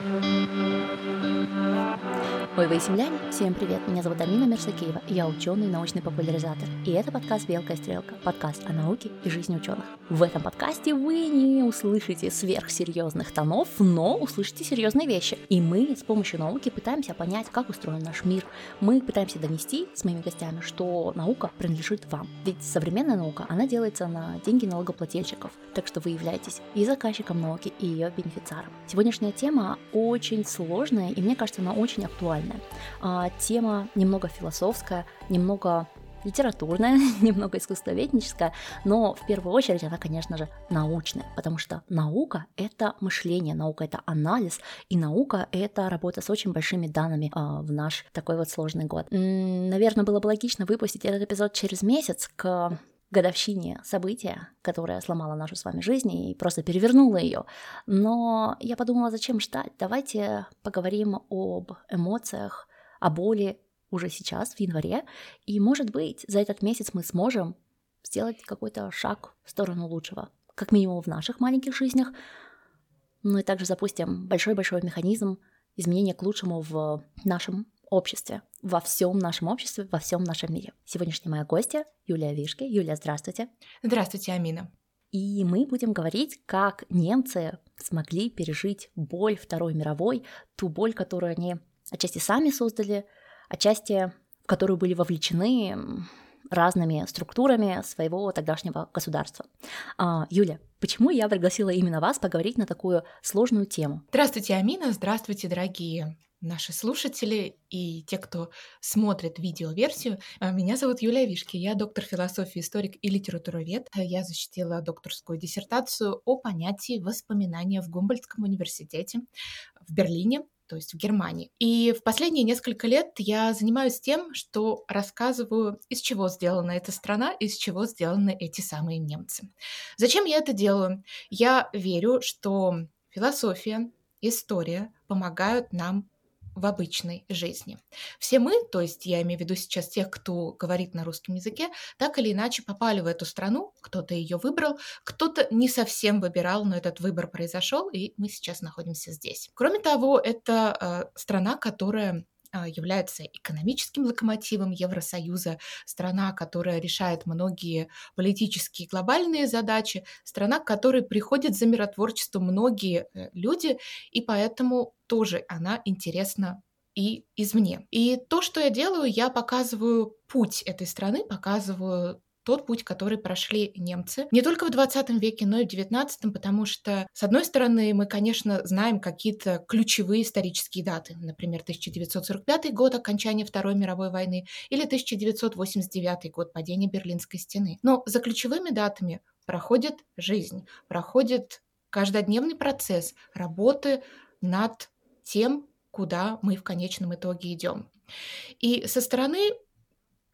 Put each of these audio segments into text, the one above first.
Thank you. Ой, вы земляне, всем привет, меня зовут Амина Мерсакеева, я ученый научный популяризатор, и это подкаст «Белка и стрелка», подкаст о науке и жизни ученых. В этом подкасте вы не услышите сверхсерьезных тонов, но услышите серьезные вещи, и мы с помощью науки пытаемся понять, как устроен наш мир. Мы пытаемся донести с моими гостями, что наука принадлежит вам, ведь современная наука, она делается на деньги налогоплательщиков, так что вы являетесь и заказчиком науки, и ее бенефициаром. Сегодняшняя тема очень сложная, и мне кажется, она очень актуальна актуальная. А, тема немного философская, немного литературная, немного искусствоведническая, но в первую очередь она, конечно же, научная, потому что наука — это мышление, наука — это анализ, и наука — это работа с очень большими данными э, в наш такой вот сложный год. М-м, наверное, было бы логично выпустить этот эпизод через месяц к годовщине события, которое сломало нашу с вами жизнь и просто перевернуло ее. Но я подумала, зачем ждать? Давайте поговорим об эмоциях, о боли уже сейчас, в январе. И, может быть, за этот месяц мы сможем сделать какой-то шаг в сторону лучшего. Как минимум в наших маленьких жизнях. Ну и также запустим большой-большой механизм изменения к лучшему в нашем обществе, во всем нашем обществе, во всем нашем мире. Сегодняшняя моя гостья Юлия Вишки. Юлия, здравствуйте. Здравствуйте, Амина. И мы будем говорить, как немцы смогли пережить боль Второй мировой, ту боль, которую они отчасти сами создали, отчасти в которую были вовлечены разными структурами своего тогдашнего государства. А, Юля, почему я пригласила именно вас поговорить на такую сложную тему? Здравствуйте, Амина, здравствуйте, дорогие наши слушатели и те, кто смотрит видеоверсию. А, меня зовут Юлия Вишки, я доктор философии, историк и литературовед. Я защитила докторскую диссертацию о понятии воспоминания в Гумбольдтском университете в Берлине то есть в Германии. И в последние несколько лет я занимаюсь тем, что рассказываю, из чего сделана эта страна, из чего сделаны эти самые немцы. Зачем я это делаю? Я верю, что философия, история помогают нам в обычной жизни. Все мы, то есть я имею в виду сейчас тех, кто говорит на русском языке, так или иначе попали в эту страну, кто-то ее выбрал, кто-то не совсем выбирал, но этот выбор произошел, и мы сейчас находимся здесь. Кроме того, это э, страна, которая является экономическим локомотивом Евросоюза, страна, которая решает многие политические глобальные задачи, страна, к которой приходят за миротворчеством многие э, люди, и поэтому тоже она интересна и извне. И то, что я делаю, я показываю путь этой страны, показываю тот путь, который прошли немцы. Не только в 20 веке, но и в 19, потому что, с одной стороны, мы, конечно, знаем какие-то ключевые исторические даты, например, 1945 год, окончание Второй мировой войны, или 1989 год, падение Берлинской стены. Но за ключевыми датами проходит жизнь, проходит каждодневный процесс работы над тем, куда мы в конечном итоге идем. И со стороны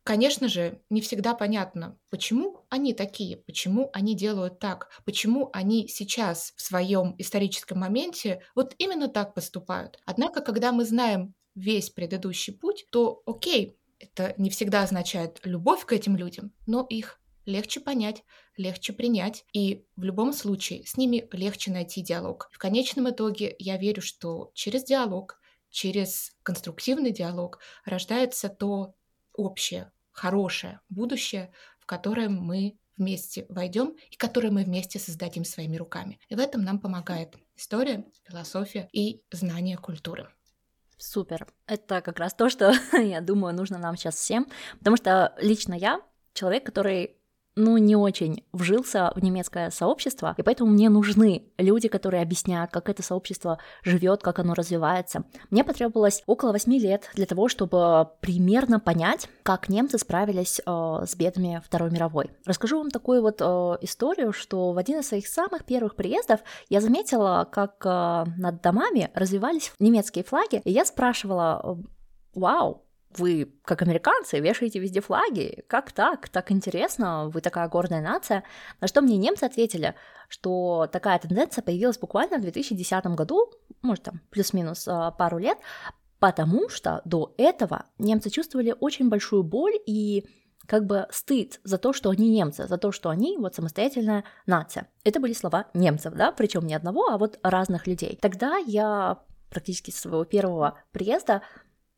Конечно же, не всегда понятно, почему они такие, почему они делают так, почему они сейчас в своем историческом моменте вот именно так поступают. Однако, когда мы знаем весь предыдущий путь, то окей, это не всегда означает любовь к этим людям, но их легче понять, легче принять, и в любом случае с ними легче найти диалог. В конечном итоге я верю, что через диалог, через конструктивный диалог рождается то общее, хорошее будущее, в которое мы вместе войдем и которое мы вместе создадим своими руками. И в этом нам помогает история, философия и знание культуры. Супер. Это как раз то, что, я думаю, нужно нам сейчас всем, потому что лично я человек, который ну, не очень вжился в немецкое сообщество, и поэтому мне нужны люди, которые объясняют, как это сообщество живет, как оно развивается. Мне потребовалось около восьми лет для того, чтобы примерно понять, как немцы справились э, с бедами Второй мировой. Расскажу вам такую вот э, историю, что в один из своих самых первых приездов я заметила, как э, над домами развивались немецкие флаги, и я спрашивала, вау, вы, как американцы, вешаете везде флаги. Как так? Так интересно, вы такая гордая нация. На что мне немцы ответили, что такая тенденция появилась буквально в 2010 году, может там плюс-минус а, пару лет, потому что до этого немцы чувствовали очень большую боль и как бы стыд за то, что они немцы, за то, что они вот самостоятельная нация. Это были слова немцев, да, причем не одного, а вот разных людей. Тогда я практически с своего первого приезда,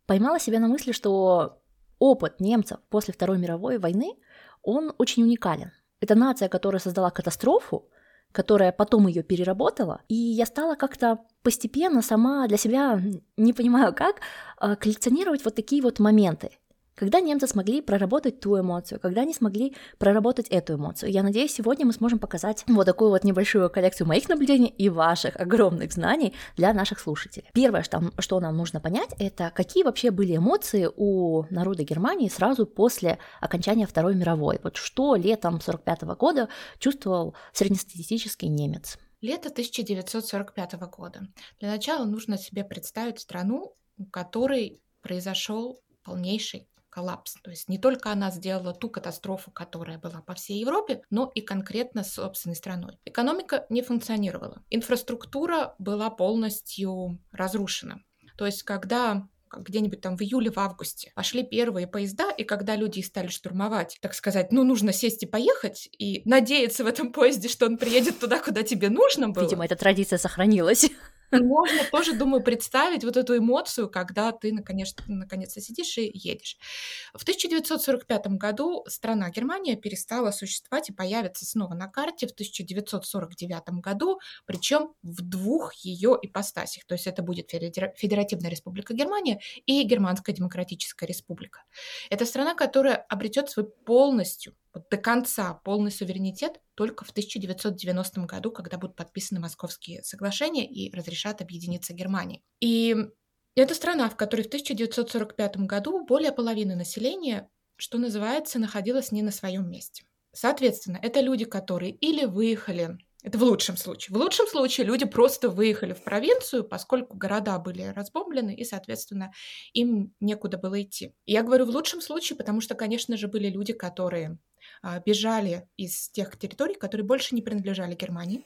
поймала себя на мысли, что опыт немцев после Второй мировой войны, он очень уникален. Это нация, которая создала катастрофу, которая потом ее переработала, и я стала как-то постепенно сама для себя, не понимаю как, а, коллекционировать вот такие вот моменты. Когда немцы смогли проработать ту эмоцию, когда они смогли проработать эту эмоцию. Я надеюсь, сегодня мы сможем показать вот такую вот небольшую коллекцию моих наблюдений и ваших огромных знаний для наших слушателей. Первое, что, что нам нужно понять, это какие вообще были эмоции у народа Германии сразу после окончания Второй мировой. Вот что летом 45 года чувствовал среднестатистический немец. Лето 1945 года. Для начала нужно себе представить страну, у которой произошел полнейший коллапс. То есть не только она сделала ту катастрофу, которая была по всей Европе, но и конкретно с собственной страной. Экономика не функционировала. Инфраструктура была полностью разрушена. То есть когда где-нибудь там в июле, в августе. Пошли первые поезда, и когда люди стали штурмовать, так сказать, ну, нужно сесть и поехать, и надеяться в этом поезде, что он приедет туда, куда тебе нужно было. Видимо, эта традиция сохранилась. Можно тоже, думаю, представить вот эту эмоцию, когда ты наконец, наконец-то сидишь и едешь. В 1945 году страна Германия перестала существовать и появится снова на карте в 1949 году, причем в двух ее ипостасях. То есть это будет Федеративная Республика Германия и Германская Демократическая Республика. Это страна, которая обретет свой полностью вот до конца полный суверенитет только в 1990 году, когда будут подписаны Московские соглашения и разрешат объединиться Германии. И это страна, в которой в 1945 году более половины населения, что называется, находилась не на своем месте. Соответственно, это люди, которые или выехали это в лучшем случае. В лучшем случае люди просто выехали в провинцию, поскольку города были разбомблены, и, соответственно, им некуда было идти. Я говорю в лучшем случае, потому что, конечно же, были люди, которые бежали из тех территорий, которые больше не принадлежали Германии.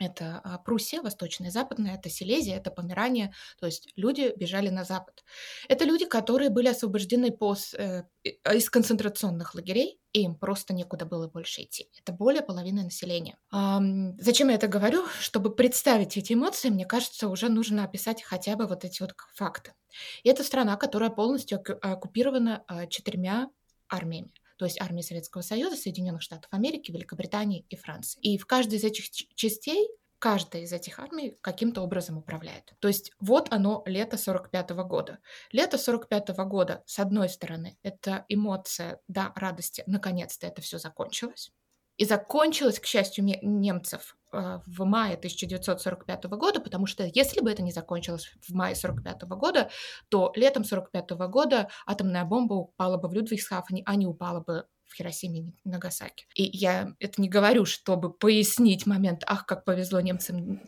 Это а, Пруссия, Восточная, Западная, это Силезия, это Померания, то есть люди бежали на Запад. Это люди, которые были освобождены пос, э, из концентрационных лагерей, и им просто некуда было больше идти. Это более половины населения. Эм, зачем я это говорю? Чтобы представить эти эмоции, мне кажется, уже нужно описать хотя бы вот эти вот факты. И это страна, которая полностью оккупирована четырьмя армиями то есть армии Советского Союза, Соединенных Штатов Америки, Великобритании и Франции. И в каждой из этих частей каждая из этих армий каким-то образом управляет. То есть вот оно лето 45 -го года. Лето 45 -го года, с одной стороны, это эмоция, да, радости, наконец-то это все закончилось. И закончилось, к счастью, немцев э, в мае 1945 года, потому что если бы это не закончилось в мае 1945 года, то летом 1945 года атомная бомба упала бы в Людвигсхафене, а не упала бы в Хиросиме и Нагасаки. И я это не говорю, чтобы пояснить момент, ах, как повезло немцам,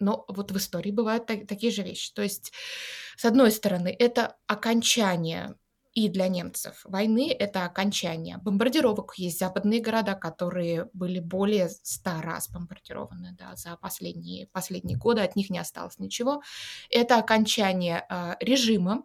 но вот в истории бывают так, такие же вещи. То есть, с одной стороны, это окончание и для немцев войны это окончание бомбардировок. Есть западные города, которые были более ста раз бомбардированы да, за последние, последние годы, от них не осталось ничего. Это окончание э, режима,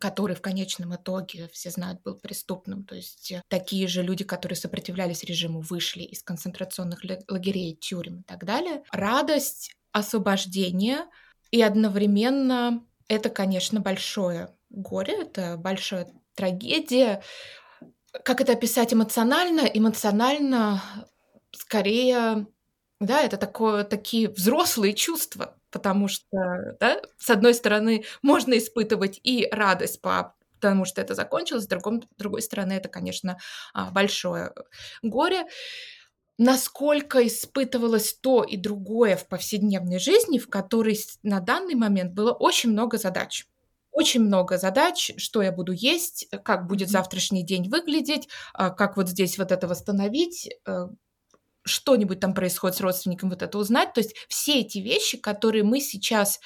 который в конечном итоге, все знают, был преступным. То есть э, такие же люди, которые сопротивлялись режиму, вышли из концентрационных лагерей, тюрем и так далее. Радость освобождения и одновременно это, конечно, большое горе, это большое трагедия. Как это описать эмоционально? Эмоционально скорее, да, это такое, такие взрослые чувства, потому что, да, с одной стороны, можно испытывать и радость по потому что это закончилось, с другой, с другой стороны, это, конечно, а, большое горе. Насколько испытывалось то и другое в повседневной жизни, в которой на данный момент было очень много задач очень много задач, что я буду есть, как будет завтрашний день выглядеть, а, как вот здесь вот это восстановить, э, что-нибудь там происходит с родственником, вот это узнать. То есть все эти вещи, которые мы сейчас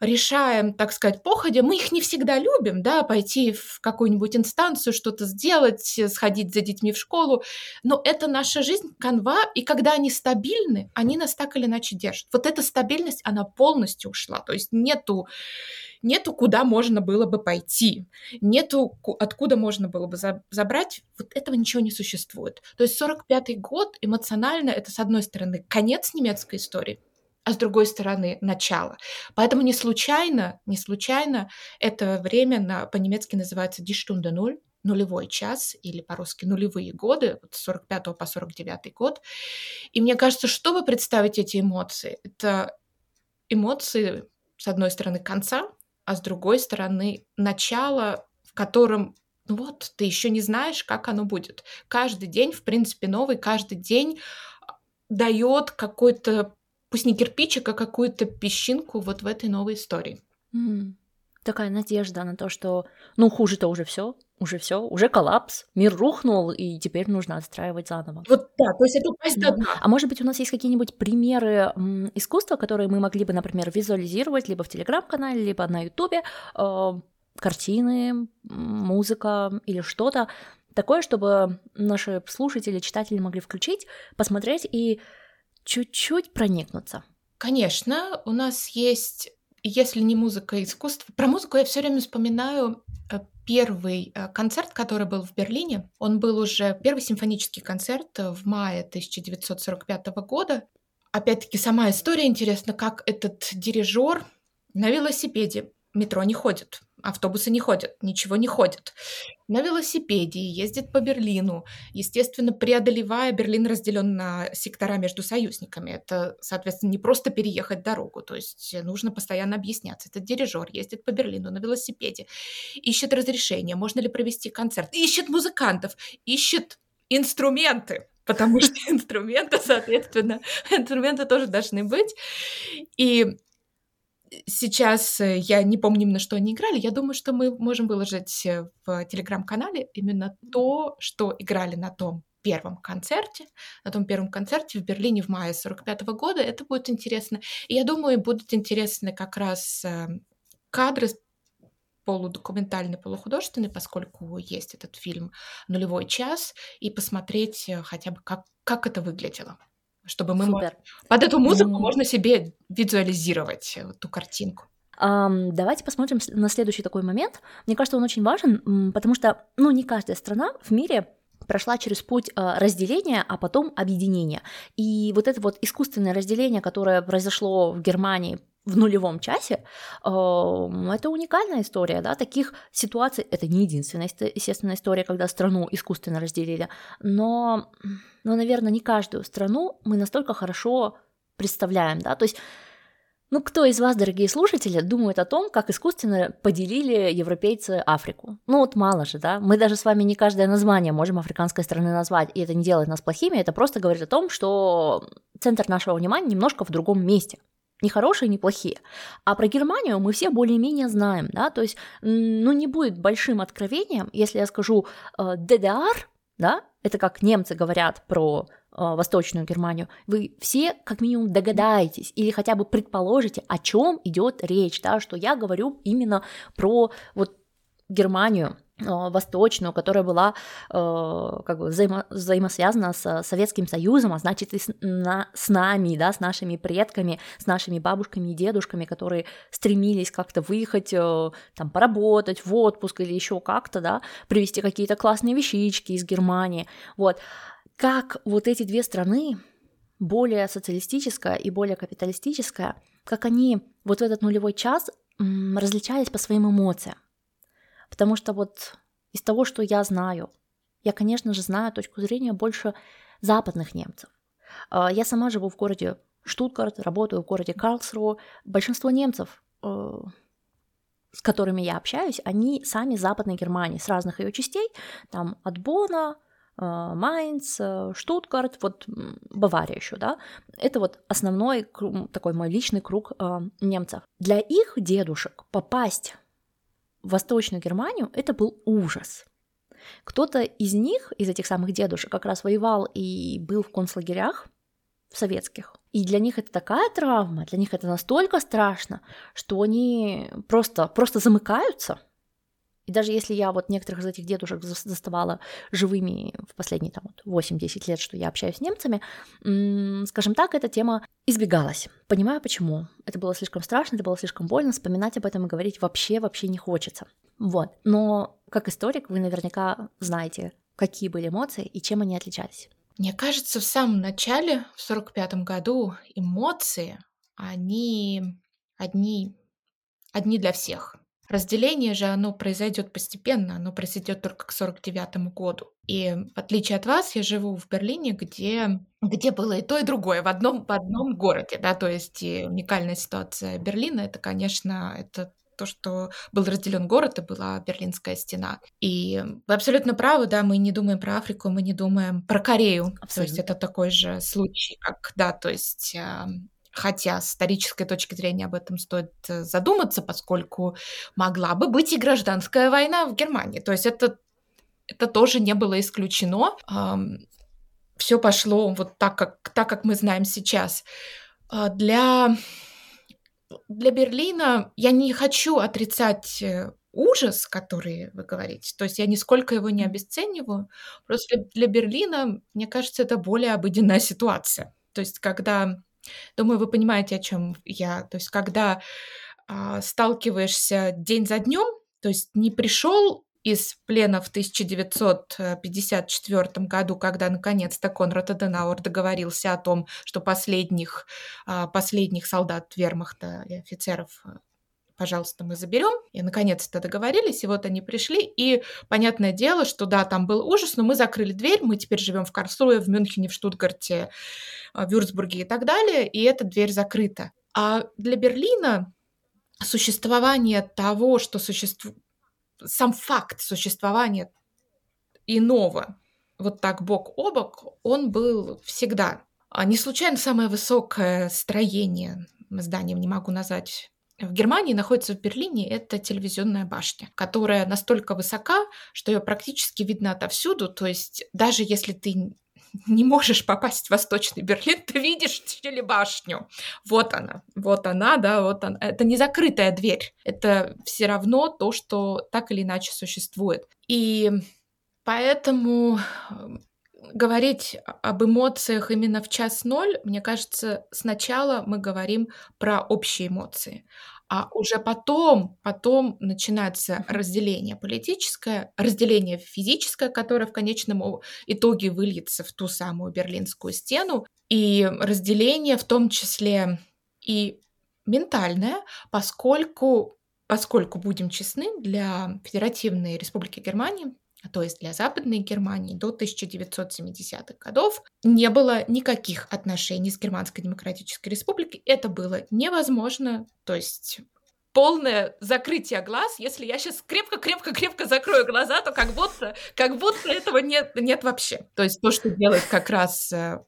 решаем, так сказать, походя, мы их не всегда любим, да, пойти в какую-нибудь инстанцию, что-то сделать, сходить за детьми в школу, но это наша жизнь, канва, и когда они стабильны, они нас так или иначе держат. Вот эта стабильность, она полностью ушла, то есть нету нету куда можно было бы пойти, нету откуда можно было бы забрать, вот этого ничего не существует. То есть 45-й год эмоционально это, с одной стороны, конец немецкой истории, а с другой стороны начало. Поэтому не случайно, не случайно это время на, по-немецки называется Die Stunde Null, нулевой час, или по-русски нулевые годы, вот с 45 по 49 год. И мне кажется, чтобы представить эти эмоции, это эмоции, с одной стороны, конца, а с другой стороны, начала, в котором ну вот, ты еще не знаешь, как оно будет. Каждый день, в принципе, новый, каждый день а, дает какой-то, пусть не кирпичик, а какую-то песчинку вот в этой новой истории. Mm. Такая надежда на то, что, ну, хуже-то уже все, уже все, уже коллапс, мир рухнул, и теперь нужно отстраивать заново. Вот да, то есть это упасть до дна. А может быть, у нас есть какие-нибудь примеры м, искусства, которые мы могли бы, например, визуализировать либо в Телеграм-канале, либо на Ютубе, э, картины, музыка или что-то такое, чтобы наши слушатели, читатели могли включить, посмотреть и чуть-чуть проникнуться. Конечно, у нас есть, если не музыка, а искусство. Про музыку я все время вспоминаю э, первый э, концерт, который был в Берлине. Он был уже первый симфонический концерт в мае 1945 года. Опять-таки, сама история интересна, как этот дирижер на велосипеде метро не ходит, автобусы не ходят, ничего не ходит. На велосипеде ездит по Берлину, естественно, преодолевая, Берлин разделен на сектора между союзниками. Это, соответственно, не просто переехать дорогу, то есть нужно постоянно объясняться. Этот дирижер ездит по Берлину на велосипеде, ищет разрешение, можно ли провести концерт, ищет музыкантов, ищет инструменты, потому что инструменты, соответственно, инструменты тоже должны быть. И Сейчас э, я не помню именно, что они играли. Я думаю, что мы можем выложить э, в телеграм-канале именно то, что играли на том первом концерте, на том первом концерте в Берлине в мае 45 -го года. Это будет интересно. И я думаю, будут интересны как раз э, кадры полудокументальный, полухудожественный, поскольку есть этот фильм «Нулевой час», и посмотреть хотя бы, как, как это выглядело чтобы мы Супер. под эту музыку mm. можно себе визуализировать эту картинку. Um, давайте посмотрим на следующий такой момент. Мне кажется, он очень важен, потому что, ну, не каждая страна в мире прошла через путь а, разделения, а потом объединения. И вот это вот искусственное разделение, которое произошло в Германии в нулевом часе, это уникальная история, да, таких ситуаций, это не единственная, естественно, история, когда страну искусственно разделили, но, но, наверное, не каждую страну мы настолько хорошо представляем, да, то есть ну, кто из вас, дорогие слушатели, думает о том, как искусственно поделили европейцы Африку? Ну, вот мало же, да? Мы даже с вами не каждое название можем африканской страны назвать, и это не делает нас плохими, это просто говорит о том, что центр нашего внимания немножко в другом месте не хорошие, не плохие. А про Германию мы все более-менее знаем, да, то есть, ну, не будет большим откровением, если я скажу э, ДДР, да, это как немцы говорят про э, Восточную Германию, вы все как минимум догадаетесь или хотя бы предположите, о чем идет речь, да, что я говорю именно про вот Германию, восточную, которая была э, как бы взаимо взаимосвязана с Советским Союзом, а значит и с, на, с нами, да, с нашими предками, с нашими бабушками и дедушками, которые стремились как-то выехать, э, там, поработать в отпуск или еще как-то, да, привезти какие-то классные вещички из Германии, вот. Как вот эти две страны, более социалистическая и более капиталистическая, как они вот в этот нулевой час различались по своим эмоциям. Потому что вот из того, что я знаю, я, конечно же, знаю точку зрения больше западных немцев. А, я сама живу в городе Штутгарт, работаю в городе Карлсруhe. Большинство немцев, э, с которыми я общаюсь, они сами из Западной Германии, с разных ее частей, там от Бона, э, Майнц, э, Штутгарт, вот Бавария еще, да, это вот основной такой мой личный круг немцев. Для их дедушек попасть в Восточную Германию, это был ужас. Кто-то из них, из этих самых дедушек, как раз воевал и был в концлагерях советских. И для них это такая травма, для них это настолько страшно, что они просто, просто замыкаются – и даже если я вот некоторых из этих дедушек заставала живыми в последние там, вот 8-10 лет, что я общаюсь с немцами, скажем так, эта тема избегалась. Понимаю, почему. Это было слишком страшно, это было слишком больно, вспоминать об этом и говорить вообще-вообще не хочется. Вот. Но как историк вы наверняка знаете, какие были эмоции и чем они отличались. Мне кажется, в самом начале, в 45 году, эмоции, они одни, одни для всех. Разделение же, оно произойдет постепенно, оно произойдет только к 49 году. И в отличие от вас, я живу в Берлине, где, где было и то, и другое в одном, в одном городе, да, то есть уникальная ситуация Берлина, это, конечно, это то, что был разделен город и была Берлинская стена. И вы абсолютно правы, да, мы не думаем про Африку, мы не думаем про Корею. Абсолютно. То есть это такой же случай, как, да, то есть Хотя с исторической точки зрения об этом стоит э, задуматься, поскольку могла бы быть и гражданская война в Германии. То есть это, это тоже не было исключено. Все пошло вот так, как, так, как мы знаем сейчас. А, для, для Берлина я не хочу отрицать э, ужас, который вы говорите. То есть я нисколько его не обесцениваю. Просто для Берлина, мне кажется, это более обыденная ситуация. То есть когда Думаю, вы понимаете, о чем я. То есть, когда а, сталкиваешься день за днем, то есть не пришел из плена в 1954 году, когда наконец-то Конрад Аденауэр договорился о том, что последних, а, последних солдат вермахта и офицеров а, пожалуйста, мы заберем. И наконец-то договорились, и вот они пришли. И понятное дело, что да, там был ужас, но мы закрыли дверь, мы теперь живем в Карлсруhe, в Мюнхене, в Штутгарте, в Вюрцбурге и так далее, и эта дверь закрыта. А для Берлина существование того, что существует, сам факт существования иного, вот так бок о бок, он был всегда. А не случайно самое высокое строение зданием не могу назвать в Германии находится в Берлине это телевизионная башня, которая настолько высока, что ее практически видно отовсюду. То есть даже если ты не можешь попасть в Восточный Берлин, ты видишь телебашню. Вот она, вот она, да, вот она. Это не закрытая дверь, это все равно то, что так или иначе существует. И поэтому говорить об эмоциях именно в час ноль, мне кажется, сначала мы говорим про общие эмоции, а уже потом, потом начинается разделение политическое, разделение физическое, которое в конечном итоге выльется в ту самую Берлинскую стену, и разделение в том числе и ментальное, поскольку, поскольку будем честны, для Федеративной Республики Германии то есть для Западной Германии до 1970-х годов не было никаких отношений с Германской Демократической Республикой. Это было невозможно, то есть полное закрытие глаз. Если я сейчас крепко-крепко-крепко закрою глаза, то как будто, как будто этого нет, нет вообще. То есть то, что делает как раз э,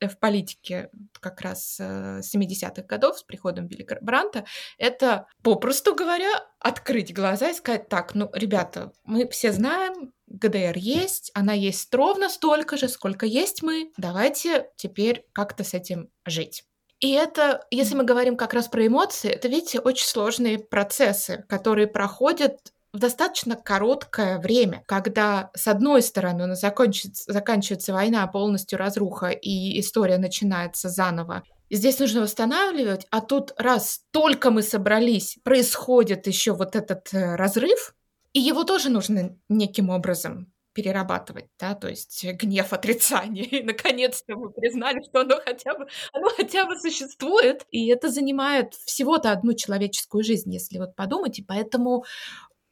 в политике как раз 70-х э, годов с приходом Билли Бранта, это, попросту говоря, открыть глаза и сказать, так, ну, ребята, мы все знаем, ГДР есть, она есть ровно столько же, сколько есть мы, давайте теперь как-то с этим жить. И это, если мы говорим как раз про эмоции, это, видите, очень сложные процессы, которые проходят в достаточно короткое время, когда, с одной стороны, у нас закончится, заканчивается война, полностью разруха, и история начинается заново. Здесь нужно восстанавливать, а тут раз только мы собрались, происходит еще вот этот э, разрыв, и его тоже нужно неким образом перерабатывать, да, то есть гнев, отрицание. И наконец-то мы признали, что оно хотя бы, оно хотя бы существует. И это занимает всего-то одну человеческую жизнь, если вот подумать. И поэтому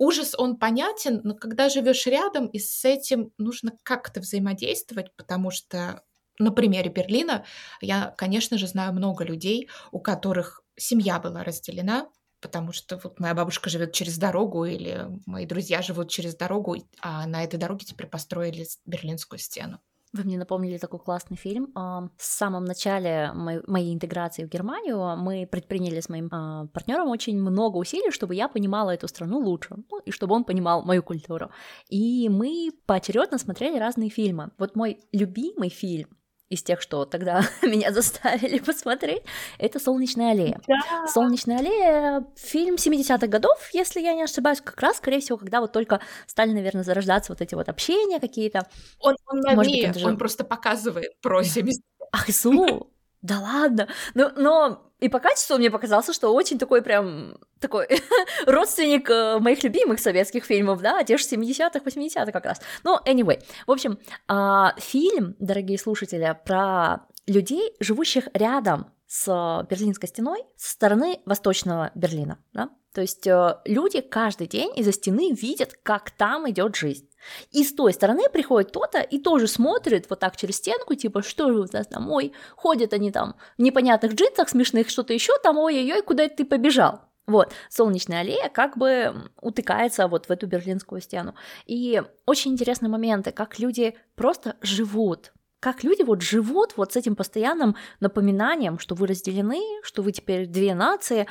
ужас, он понятен, но когда живешь рядом, и с этим нужно как-то взаимодействовать, потому что на примере Берлина я, конечно же, знаю много людей, у которых семья была разделена, потому что вот моя бабушка живет через дорогу, или мои друзья живут через дорогу, а на этой дороге теперь построили Берлинскую стену. Вы мне напомнили такой классный фильм. В самом начале моей интеграции в Германию мы предприняли с моим а, партнером очень много усилий, чтобы я понимала эту страну лучше, ну, и чтобы он понимал мою культуру. И мы поочередно смотрели разные фильмы. Вот мой любимый фильм из тех, что тогда меня заставили посмотреть, это «Солнечная аллея». Да. «Солнечная аллея» — фильм 70-х годов, если я не ошибаюсь, как раз, скорее всего, когда вот только стали, наверное, зарождаться вот эти вот общения какие-то. Он, он новее, Может быть, он, даже... он просто показывает про 70 Ах, Зу! Да ладно. Но, но и по качеству мне показался, что очень такой прям такой родственник э, моих любимых советских фильмов, да, те же 70-х, 80-х как раз. Ну, anyway, в общем, э, фильм, дорогие слушатели, про людей, живущих рядом с Берлинской стеной со стороны восточного Берлина, да? То есть э, люди каждый день из-за стены видят, как там идет жизнь. И с той стороны приходит кто-то и тоже смотрит вот так через стенку, типа, что же у нас там, ой, ходят они там в непонятных джинсах смешных, что-то еще там, ой-ой-ой, куда ты побежал? Вот, солнечная аллея как бы утыкается вот в эту берлинскую стену. И очень интересные моменты, как люди просто живут, как люди вот живут вот с этим постоянным напоминанием, что вы разделены, что вы теперь две нации.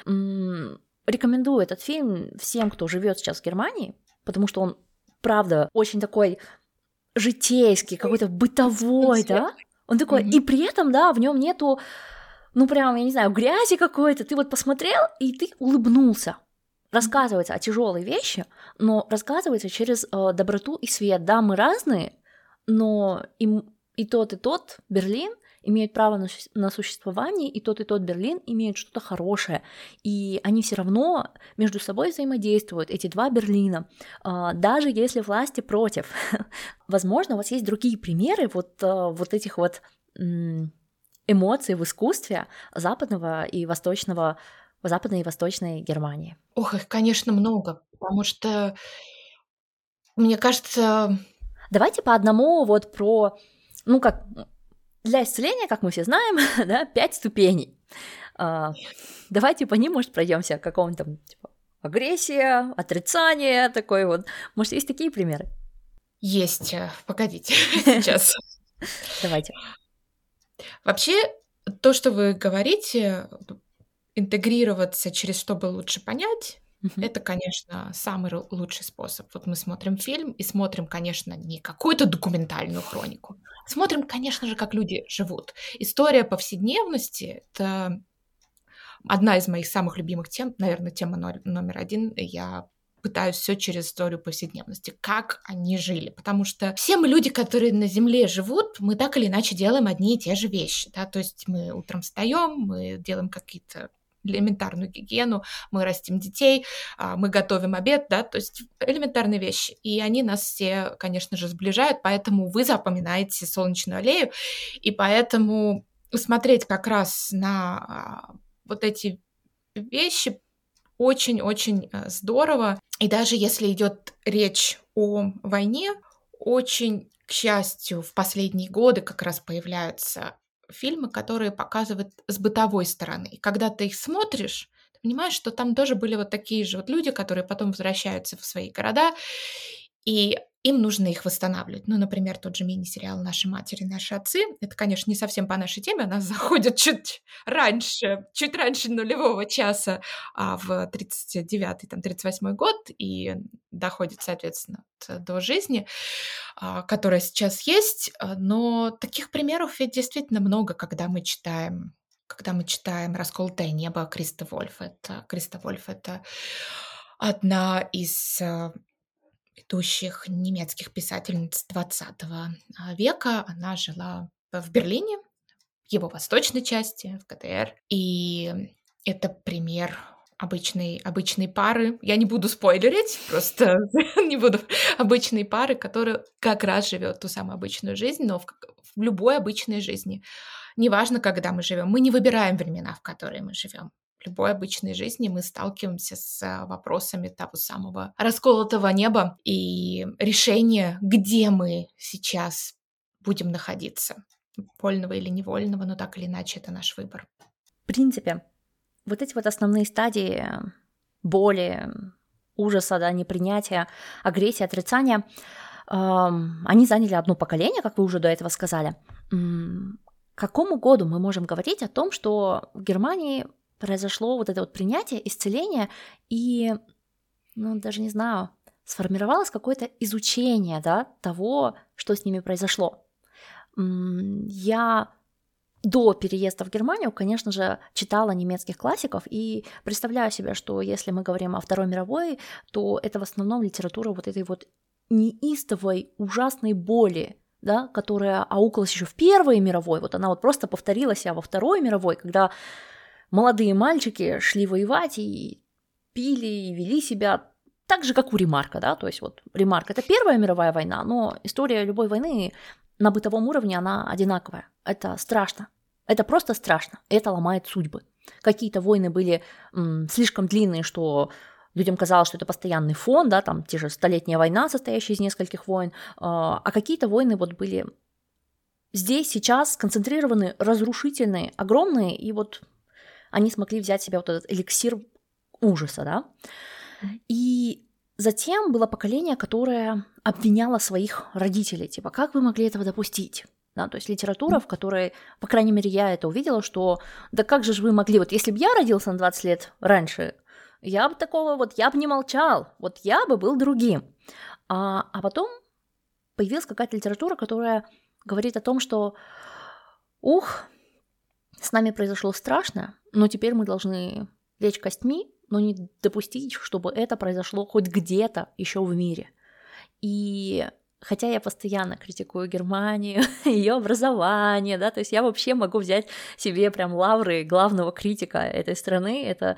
Рекомендую этот фильм всем, кто живет сейчас в Германии, потому что он, правда, очень такой житейский, какой-то бытовой, да? Он такой, mm-hmm. и при этом, да, в нем нету ну прям, я не знаю, грязи какой-то, ты вот посмотрел, и ты улыбнулся. Рассказывается о тяжелой вещи, но рассказывается через э, доброту и свет. Да, мы разные, но и, и тот, и тот Берлин имеют право на, на существование, и тот, и тот Берлин имеют что-то хорошее. И они все равно между собой взаимодействуют, эти два Берлина, э, даже если власти против. Возможно, у вас есть другие примеры вот, э, вот этих вот эмоций в искусстве западного и восточного, западной и восточной Германии? Ох, их, конечно, много, потому что, мне кажется... Давайте по одному вот про, ну как, для исцеления, как мы все знаем, да, пять ступеней. А, давайте по ним, может, пройдемся к какому-то типа, агрессия, отрицание, такой вот. Может, есть такие примеры? Есть. Погодите, сейчас. Давайте. Вообще, то, что вы говорите, интегрироваться через чтобы лучше понять, Uh-huh. Это, конечно, самый лучший способ. Вот мы смотрим фильм и смотрим, конечно, не какую-то документальную хронику. Смотрим, конечно же, как люди живут. История повседневности — это одна из моих самых любимых тем, наверное, тема номер один. Я пытаюсь все через историю повседневности, как они жили. Потому что все мы люди, которые на Земле живут, мы так или иначе делаем одни и те же вещи. Да? То есть мы утром встаем, мы делаем какие-то элементарную гигиену, мы растим детей, а, мы готовим обед, да, то есть элементарные вещи. И они нас все, конечно же, сближают, поэтому вы запоминаете солнечную аллею, и поэтому смотреть как раз на а, вот эти вещи очень-очень э, здорово. И даже если идет речь о войне, очень, к счастью, в последние годы как раз появляются фильмы, которые показывают с бытовой стороны. И когда ты их смотришь, ты понимаешь, что там тоже были вот такие же вот люди, которые потом возвращаются в свои города, и им нужно их восстанавливать. Ну, например, тот же мини-сериал «Наши матери, наши отцы». Это, конечно, не совсем по нашей теме, она заходит чуть раньше, чуть раньше нулевого часа а в 39-й, там, 38-й год и доходит, соответственно, до жизни, а, которая сейчас есть. Но таких примеров ведь действительно много, когда мы читаем когда мы читаем «Расколотое небо» Криста Вольф. Это, Криста Вольф — это одна из а, ведущих немецких писательниц 20 а, века. Она жила в Берлине, в его восточной части, в КТР. И это пример обычной, обычной пары. Я не буду спойлерить, просто не буду. Обычной пары, которая как раз живет ту самую обычную жизнь, но в, в любой обычной жизни. Неважно, когда мы живем. Мы не выбираем времена, в которые мы живем любой обычной жизни мы сталкиваемся с а, вопросами того самого расколотого неба и решения, где мы сейчас будем находиться. Вольного или невольного, но так или иначе это наш выбор. В принципе, вот эти вот основные стадии боли, ужаса, да, непринятия, агрессии, отрицания, эм, они заняли одно поколение, как вы уже до этого сказали. К какому году мы можем говорить о том, что в Германии произошло вот это вот принятие, исцеление, и, ну, даже не знаю, сформировалось какое-то изучение, да, того, что с ними произошло. Я до переезда в Германию, конечно же, читала немецких классиков и представляю себе, что если мы говорим о Второй мировой, то это в основном литература вот этой вот неистовой, ужасной боли, да, которая аукалась еще в Первой мировой, вот она вот просто повторила себя во Второй мировой, когда молодые мальчики шли воевать и пили и вели себя так же, как у Ремарка, да, то есть вот Ремарк — это Первая мировая война, но история любой войны на бытовом уровне, она одинаковая. Это страшно, Это просто страшно, это ломает судьбы. Какие-то войны были м, слишком длинные, что людям казалось, что это постоянный фон, да, там те же столетняя война, состоящая из нескольких войн, а, а какие-то войны вот были здесь, сейчас сконцентрированы, разрушительные, огромные, и вот они смогли взять себе вот этот эликсир ужаса, да. И затем было поколение, которое обвиняло своих родителей, типа, как вы могли этого допустить? Да, то есть литература, в которой, по крайней мере, я это увидела, что да как же вы могли, вот если бы я родился на 20 лет раньше, я бы такого, вот я бы не молчал, вот я бы был другим. А, а потом появилась какая-то литература, которая говорит о том, что ух, с нами произошло страшно, но теперь мы должны лечь костьми, но не допустить, чтобы это произошло хоть где-то еще в мире. И хотя я постоянно критикую Германию, ее образование, да, то есть я вообще могу взять себе прям лавры главного критика этой страны, это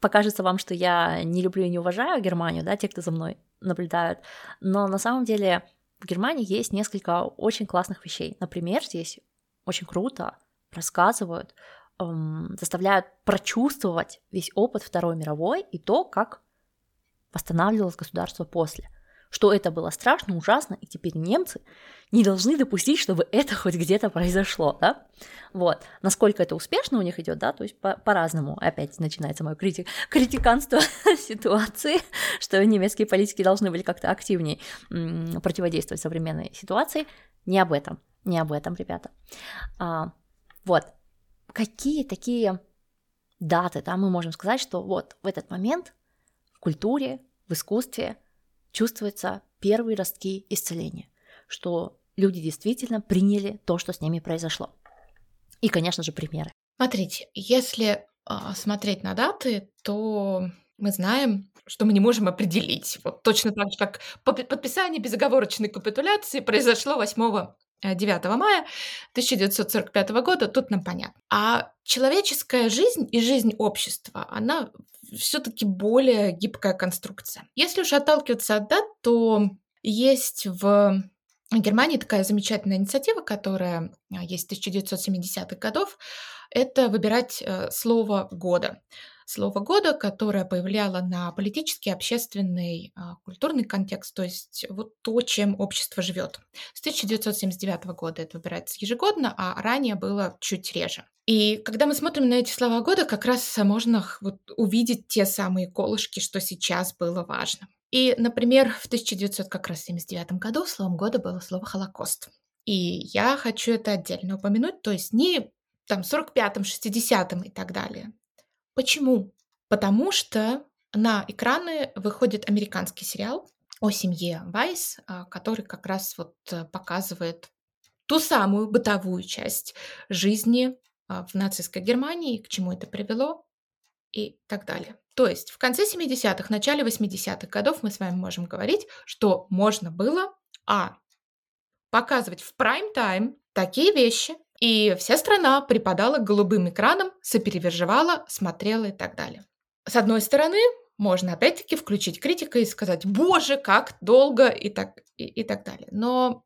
покажется вам, что я не люблю и не уважаю Германию, да, те, кто за мной наблюдают, но на самом деле в Германии есть несколько очень классных вещей. Например, здесь очень круто рассказывают, эм, заставляют прочувствовать весь опыт Второй мировой и то, как восстанавливалось государство после что это было страшно, ужасно, и теперь немцы не должны допустить, чтобы это хоть где-то произошло, да? Вот. Насколько это успешно у них идет, да, то есть по- по-разному. Опять начинается мое критик, критиканство ситуации, что немецкие политики должны были как-то активнее м- противодействовать современной ситуации. Не об этом, не об этом, ребята. А, вот. Какие такие даты, да, мы можем сказать, что вот в этот момент в культуре, в искусстве – чувствуются первые ростки исцеления, что люди действительно приняли то, что с ними произошло. И, конечно же, примеры. Смотрите, если э, смотреть на даты, то мы знаем, что мы не можем определить. Вот точно так же, как подписание безоговорочной капитуляции произошло 8 9 э, мая 1945 года, тут нам понятно. А человеческая жизнь и жизнь общества, она все-таки более гибкая конструкция. Если уж отталкиваться от дат, то есть в Германии такая замечательная инициатива, которая а, есть с 1970-х годов, это выбирать э, слово года слово года, которое повлияло на политический, общественный, а, культурный контекст, то есть вот то, чем общество живет. С 1979 года это выбирается ежегодно, а ранее было чуть реже. И когда мы смотрим на эти слова года, как раз можно вот увидеть те самые колышки, что сейчас было важно. И, например, в 1979 году словом года было слово «Холокост». И я хочу это отдельно упомянуть, то есть не там 45-м, 60-м и так далее, Почему? Потому что на экраны выходит американский сериал о семье Вайс, а, который как раз вот э, показывает ту самую бытовую часть жизни а, в нацистской Германии, к чему это привело и так далее. То есть в конце 70-х, начале 80-х годов мы с вами можем говорить, что можно было, а, показывать в прайм-тайм такие вещи, и вся страна припадала к голубым экранам, сопереживала, смотрела и так далее. С одной стороны, можно опять-таки включить критика и сказать, боже, как долго и так, и, и так далее. Но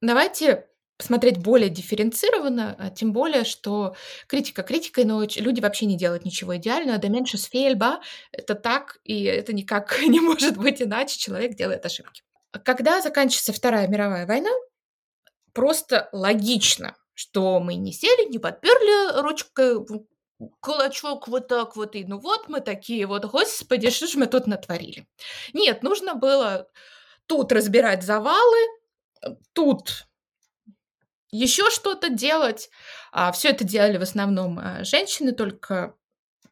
давайте посмотреть более дифференцированно, а тем более, что критика критикой, но люди вообще не делают ничего идеального. Да меньше сфельба, это так, и это никак не может быть иначе, человек делает ошибки. Когда заканчивается Вторая мировая война, просто логично, что мы не сели, не подперли ручкой кулачок вот так вот, и ну вот мы такие вот, господи, что же мы тут натворили? Нет, нужно было тут разбирать завалы, тут еще что-то делать. А, все это делали в основном а, женщины, только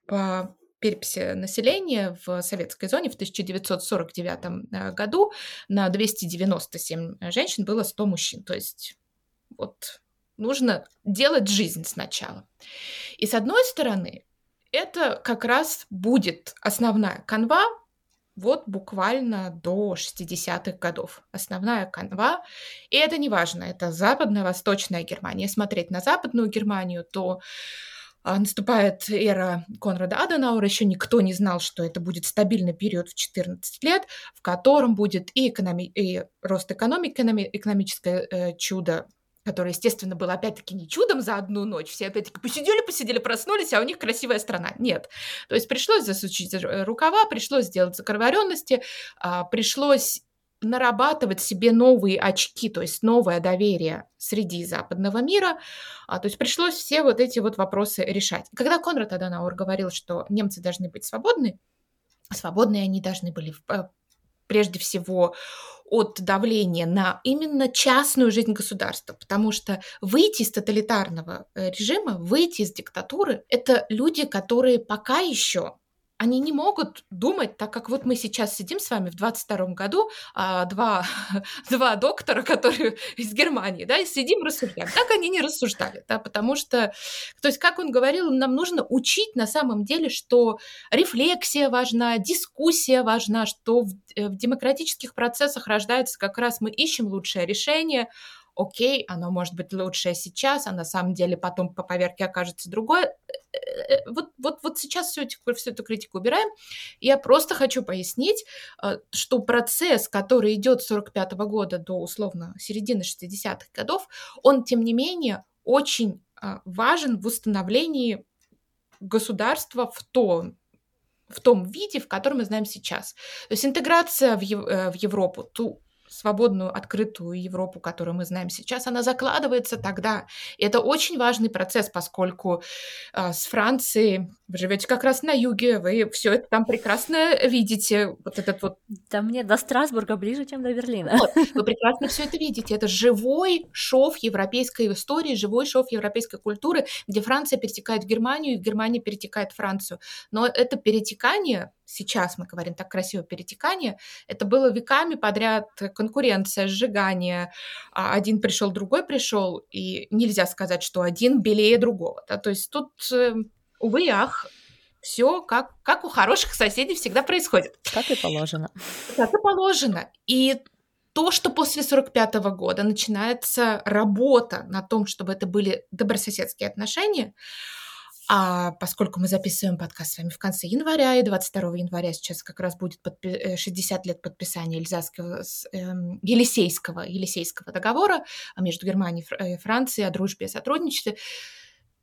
по переписи населения в советской зоне в 1949 э, году на 297 женщин было 100 мужчин. То есть вот нужно делать жизнь сначала. И с одной стороны, это как раз будет основная канва вот буквально до 60-х годов. Основная канва. И это не важно, это западная, восточная Германия. Смотреть на западную Германию, то наступает эра Конрада Аденауэра, еще никто не знал, что это будет стабильный период в 14 лет, в котором будет и, экономи- и рост экономики, экономическое э, чудо который, естественно, был опять-таки не чудом за одну ночь. Все опять-таки посидели, посидели, проснулись, а у них красивая страна. Нет. То есть пришлось засучить рукава, пришлось сделать закорворенности, а, пришлось нарабатывать себе новые очки, то есть новое доверие среди западного мира. А, то есть пришлось все вот эти вот вопросы решать. Когда Конрад Аденауэр говорил, что немцы должны быть свободны, свободные они должны были э, прежде всего от давления на именно частную жизнь государства, потому что выйти из тоталитарного э, режима, выйти из диктатуры, это люди, которые пока еще они не могут думать, так как вот мы сейчас сидим с вами в 22 году, а, два, два доктора, которые из Германии, да, и сидим рассуждаем. Так они не рассуждали, да, потому что, то есть, как он говорил, нам нужно учить на самом деле, что рефлексия важна, дискуссия важна, что в, э, в демократических процессах рождается как раз мы ищем лучшее решение, окей, оно может быть лучшее сейчас, а на самом деле потом по поверке окажется другое. Э, э, вот, вот, вот сейчас всю, всю эту критику убираем. Я просто хочу пояснить, э, что процесс, который идет с 45 года до условно середины 60-х годов, он, тем не менее, очень важен в установлении государства в том, в том виде, в котором мы знаем сейчас. То есть интеграция в, Ев- в Европу, ту свободную, открытую Европу, которую мы знаем сейчас, она закладывается тогда. И это очень важный процесс, поскольку э, с Францией вы живете как раз на юге, вы все это там прекрасно видите. Вот этот вот. Да мне до Страсбурга ближе, чем до Берлина. Вот, вы прекрасно все это видите. Это живой шов европейской истории, живой шов европейской культуры, где Франция перетекает в Германию, и Германия перетекает в Францию. Но это перетекание сейчас мы говорим так красиво перетекание, это было веками подряд конкуренция, сжигание, а один пришел, другой пришел, и нельзя сказать, что один белее другого. Да? То есть тут, э, увы и ах, все как, как у хороших соседей всегда происходит. Как и положено. Как и положено. И то, что после 45 года начинается работа на том, чтобы это были добрососедские отношения, а поскольку мы записываем подкаст с вами в конце января, и 22 января сейчас как раз будет подпи- 60 э, лет подписания Эльзасского, э, Елисейского, Елисейского договора между Германией и э, Францией о дружбе и сотрудничестве,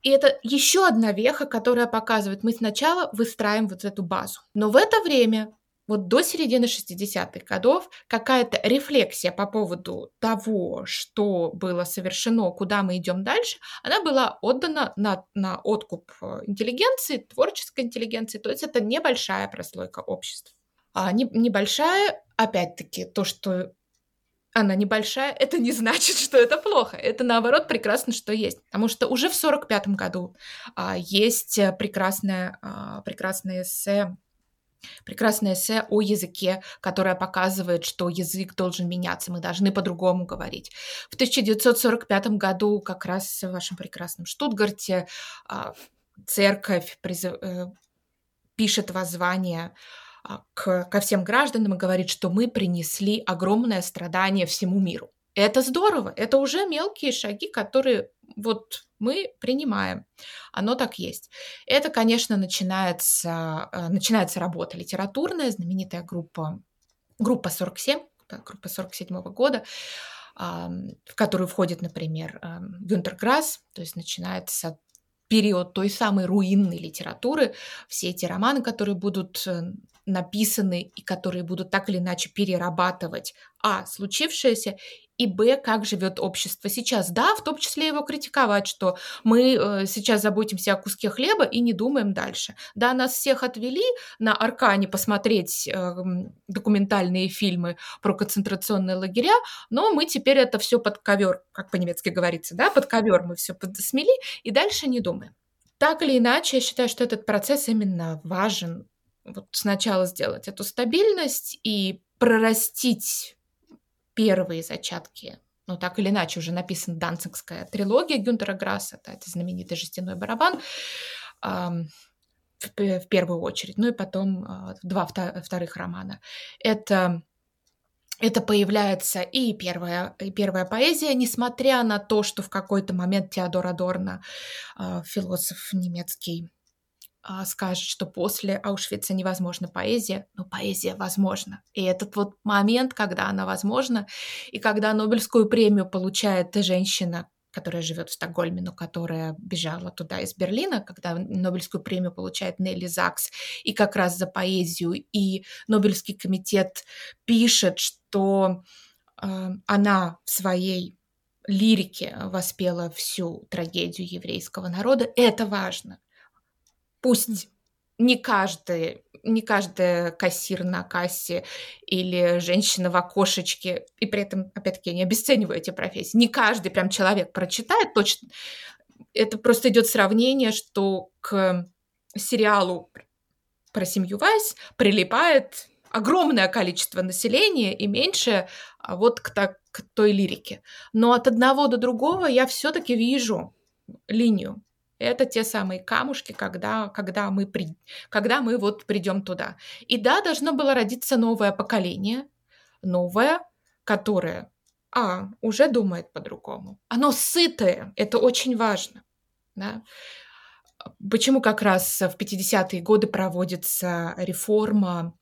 и это еще одна веха, которая показывает, мы сначала выстраиваем вот эту базу. Но в это время вот до середины 60-х годов какая-то рефлексия по поводу того, что было совершено, куда мы идем дальше, она была отдана на, на откуп э, интеллигенции, творческой интеллигенции, то есть это небольшая прослойка общества. А не, небольшая, опять-таки, то, что она небольшая, это не значит, что это плохо. Это наоборот прекрасно, что есть. Потому что уже в 45 году а, есть прекрасное, а, прекрасное эссе прекрасное эссе о языке, которое показывает, что язык должен меняться, мы должны по-другому говорить. В 1945 году как раз в вашем прекрасном Штутгарте а, церковь призыв, э, пишет воззвание а, к, ко всем гражданам и говорит, что мы принесли огромное страдание всему миру. Это здорово, это уже мелкие шаги, которые вот мы принимаем. Оно так есть. Это, конечно, начинается, э, начинается работа литературная, знаменитая группа, группа 47, группа 47 года, в которую входит, например, Гюнтер Грасс, то есть начинается период той самой руинной литературы, все эти романы, которые будут э, написаны и которые будут так или иначе перерабатывать а. случившееся и б, как живет общество сейчас. Да, в том числе его критиковать, что мы э, сейчас заботимся о куске хлеба и не думаем дальше. Да, нас всех отвели на Аркане посмотреть э, документальные фильмы про концентрационные лагеря, но мы теперь это все под ковер, как по-немецки говорится, да, под ковер мы все смели и дальше не думаем. Так или иначе, я считаю, что этот процесс именно важен. Вот сначала сделать эту стабильность и прорастить первые зачатки ну, так или иначе, уже написана данцигская трилогия Гюнтера Грасса, да, это знаменитый жестяной барабан, в, первую очередь, ну и потом а, два вторых романа. Это это появляется и первая, и первая поэзия, несмотря на то, что в какой-то момент Теодор Адорно, а, философ немецкий, скажет, что после Аушвица невозможна поэзия, но поэзия возможна. И этот вот момент, когда она возможна, и когда Нобелевскую премию получает женщина, которая живет в Стокгольме, но которая бежала туда из Берлина, когда Нобелевскую премию получает Нелли Закс, и как раз за поэзию. И Нобелевский комитет пишет, что э, она в своей лирике воспела всю трагедию еврейского народа. Это важно. Пусть не каждый, не каждая кассир на кассе или женщина в окошечке, и при этом, опять-таки, я не обесцениваю эти профессии, не каждый прям человек прочитает точно. Это просто идет сравнение, что к сериалу про семью Вайс прилипает огромное количество населения и меньше а вот к, так, к той лирике. Но от одного до другого я все-таки вижу линию. Это те самые камушки, когда, когда, мы, при, когда мы вот придем туда. И да, должно было родиться новое поколение, новое, которое а, уже думает по-другому. Оно сытое, это очень важно. Да? Почему как раз в 50-е годы проводится реформа,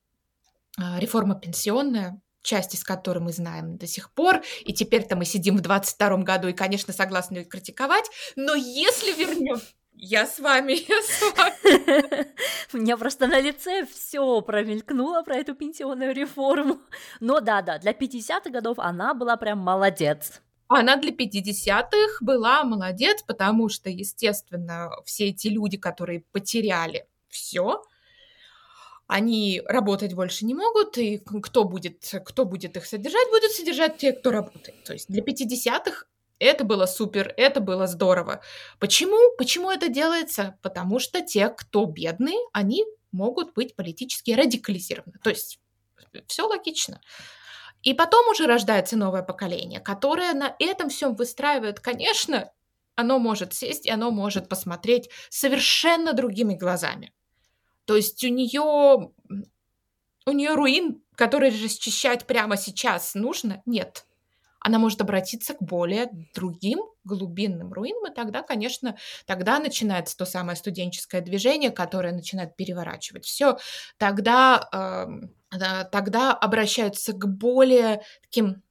а, реформа пенсионная, часть из которой мы знаем до сих пор, и теперь-то мы сидим в 22 году и, конечно, согласны ее критиковать, но если вернем я с вами, я с вами. У меня просто на лице все промелькнуло про эту пенсионную реформу. Но да-да, для 50-х годов она была прям молодец. Она для 50-х была молодец, потому что, естественно, все эти люди, которые потеряли все, они работать больше не могут, и кто будет, кто будет их содержать, будет содержать те, кто работает. То есть для 50-х это было супер, это было здорово. Почему? Почему это делается? Потому что те, кто бедные, они могут быть политически радикализированы. То есть все логично. И потом уже рождается новое поколение, которое на этом всем выстраивает, конечно, оно может сесть, и оно может посмотреть совершенно другими глазами. То есть у нее у нее руин, который расчищать прямо сейчас нужно? Нет. Она может обратиться к более другим глубинным руинам, и тогда, конечно, тогда начинается то самое студенческое движение, которое начинает переворачивать все. Тогда, э, тогда обращаются к более таким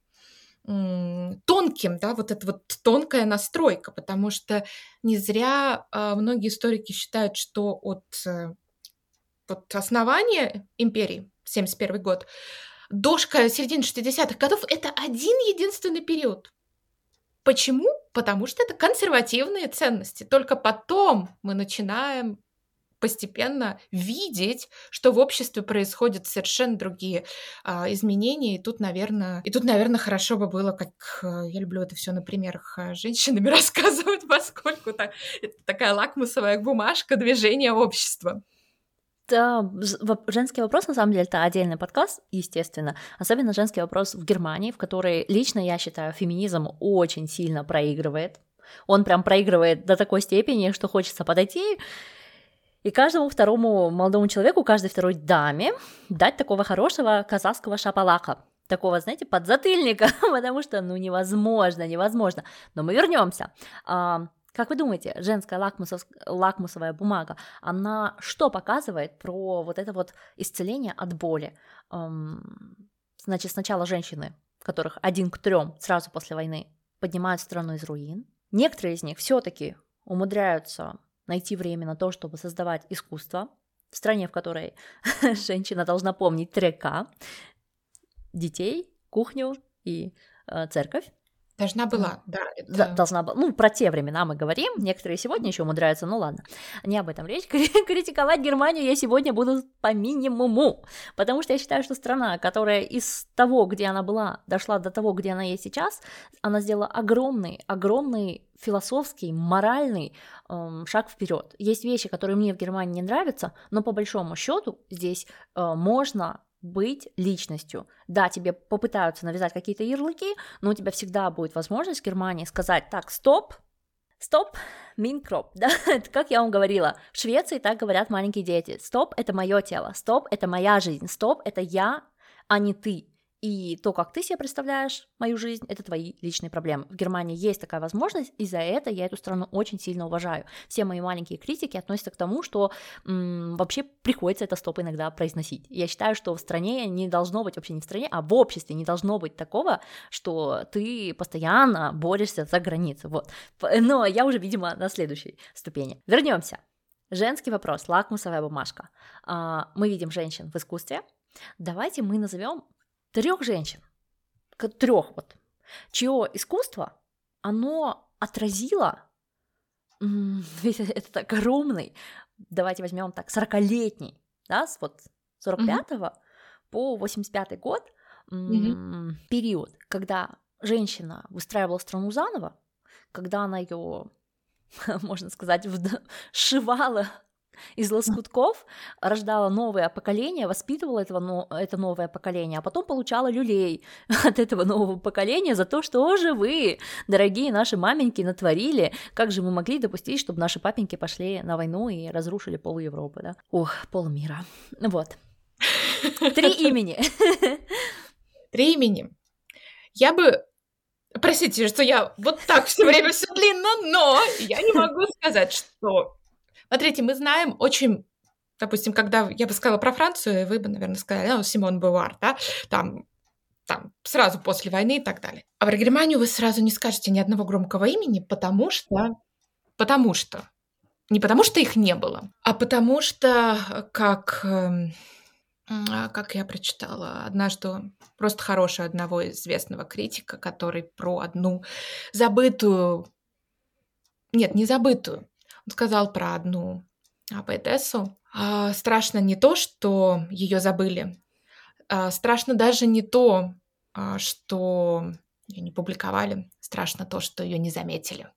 тонким, да, вот эта вот тонкая настройка, потому что не зря э, многие историки считают, что от э, вот основания империи, 71 год, дошка середины 60-х годов — это один единственный период. Почему? Потому что это консервативные ценности. Только потом мы начинаем постепенно видеть, что в обществе происходят совершенно другие а, изменения. И тут, наверное, и тут, наверное, хорошо бы было, как а, я люблю это все на примерах а, женщинами рассказывать, поскольку так, это такая лакмусовая бумажка движения общества. Да, женский вопрос, на самом деле, это отдельный подкаст, естественно. Особенно женский вопрос в Германии, в которой лично, я считаю, феминизм очень сильно проигрывает. Он прям проигрывает до такой степени, что хочется подойти и каждому второму молодому человеку, каждой второй даме дать такого хорошего казахского шапалака. Такого, знаете, подзатыльника, потому что, ну, невозможно, невозможно. Но мы вернемся. Как вы думаете, женская лакмусов, лакмусовая бумага, она что показывает про вот это вот исцеление от боли? Значит, сначала женщины, которых один к трем сразу после войны поднимают страну из руин. Некоторые из них все-таки умудряются найти время на то, чтобы создавать искусство в стране, в которой женщина должна помнить трека, детей, кухню и э, церковь. Должна была, да. Это... Должна была. Ну, про те времена мы говорим. Некоторые сегодня еще умудряются, ну ладно. Не об этом речь. Критиковать Германию я сегодня буду по минимуму. Потому что я считаю, что страна, которая из того, где она была, дошла до того, где она есть сейчас, она сделала огромный, огромный философский, моральный эм, шаг вперед. Есть вещи, которые мне в Германии не нравятся, но по большому счету здесь э, можно быть личностью. Да, тебе попытаются навязать какие-то ярлыки, но у тебя всегда будет возможность в Германии сказать, так, стоп, стоп, минкроп, да, как я вам говорила, в Швеции так говорят маленькие дети, стоп, это мое тело, стоп, это моя жизнь, стоп, это я, а не ты. И то, как ты себе представляешь мою жизнь, это твои личные проблемы. В Германии есть такая возможность, и за это я эту страну очень сильно уважаю. Все мои маленькие критики относятся к тому, что м, вообще приходится это стоп иногда произносить. Я считаю, что в стране не должно быть, вообще не в стране, а в обществе не должно быть такого, что ты постоянно борешься за границу. Вот. Но я уже, видимо, на следующей ступени. Вернемся. Женский вопрос, лакмусовая бумажка. А, мы видим женщин в искусстве. Давайте мы назовем трех женщин, трех вот, чье искусство, оно отразило весь этот огромный, давайте возьмем так, 40-летний, да, с вот 45 mm-hmm. по 85 год mm-hmm. период, когда женщина выстраивала страну заново, когда она ее, можно сказать, сшивала из лоскутков рождала новое поколение, воспитывала этого, но, это новое поколение, а потом получала люлей от этого нового поколения за то, что же вы, дорогие наши маменьки, натворили, как же мы могли допустить, чтобы наши папеньки пошли на войну и разрушили пол Европы, да? Ох, полмира. Вот. Три имени. Три имени. Я бы Простите, что я вот так все время все длинно, но я не могу сказать, что Смотрите, мы знаем очень допустим, когда я бы сказала про Францию, вы бы, наверное, сказали, ну, Симон Бувар, да, там, там, сразу после войны и так далее. А про Германию вы сразу не скажете ни одного громкого имени, потому что, потому что, не потому что их не было, а потому что, как, эм, а, как я прочитала однажды просто хорошего одного известного критика, который про одну забытую, нет, не забытую, он сказал про одну а, поэтессу. А, страшно не то, что ее забыли. А, страшно даже не то, что ее не публиковали. Страшно то, что ее не заметили.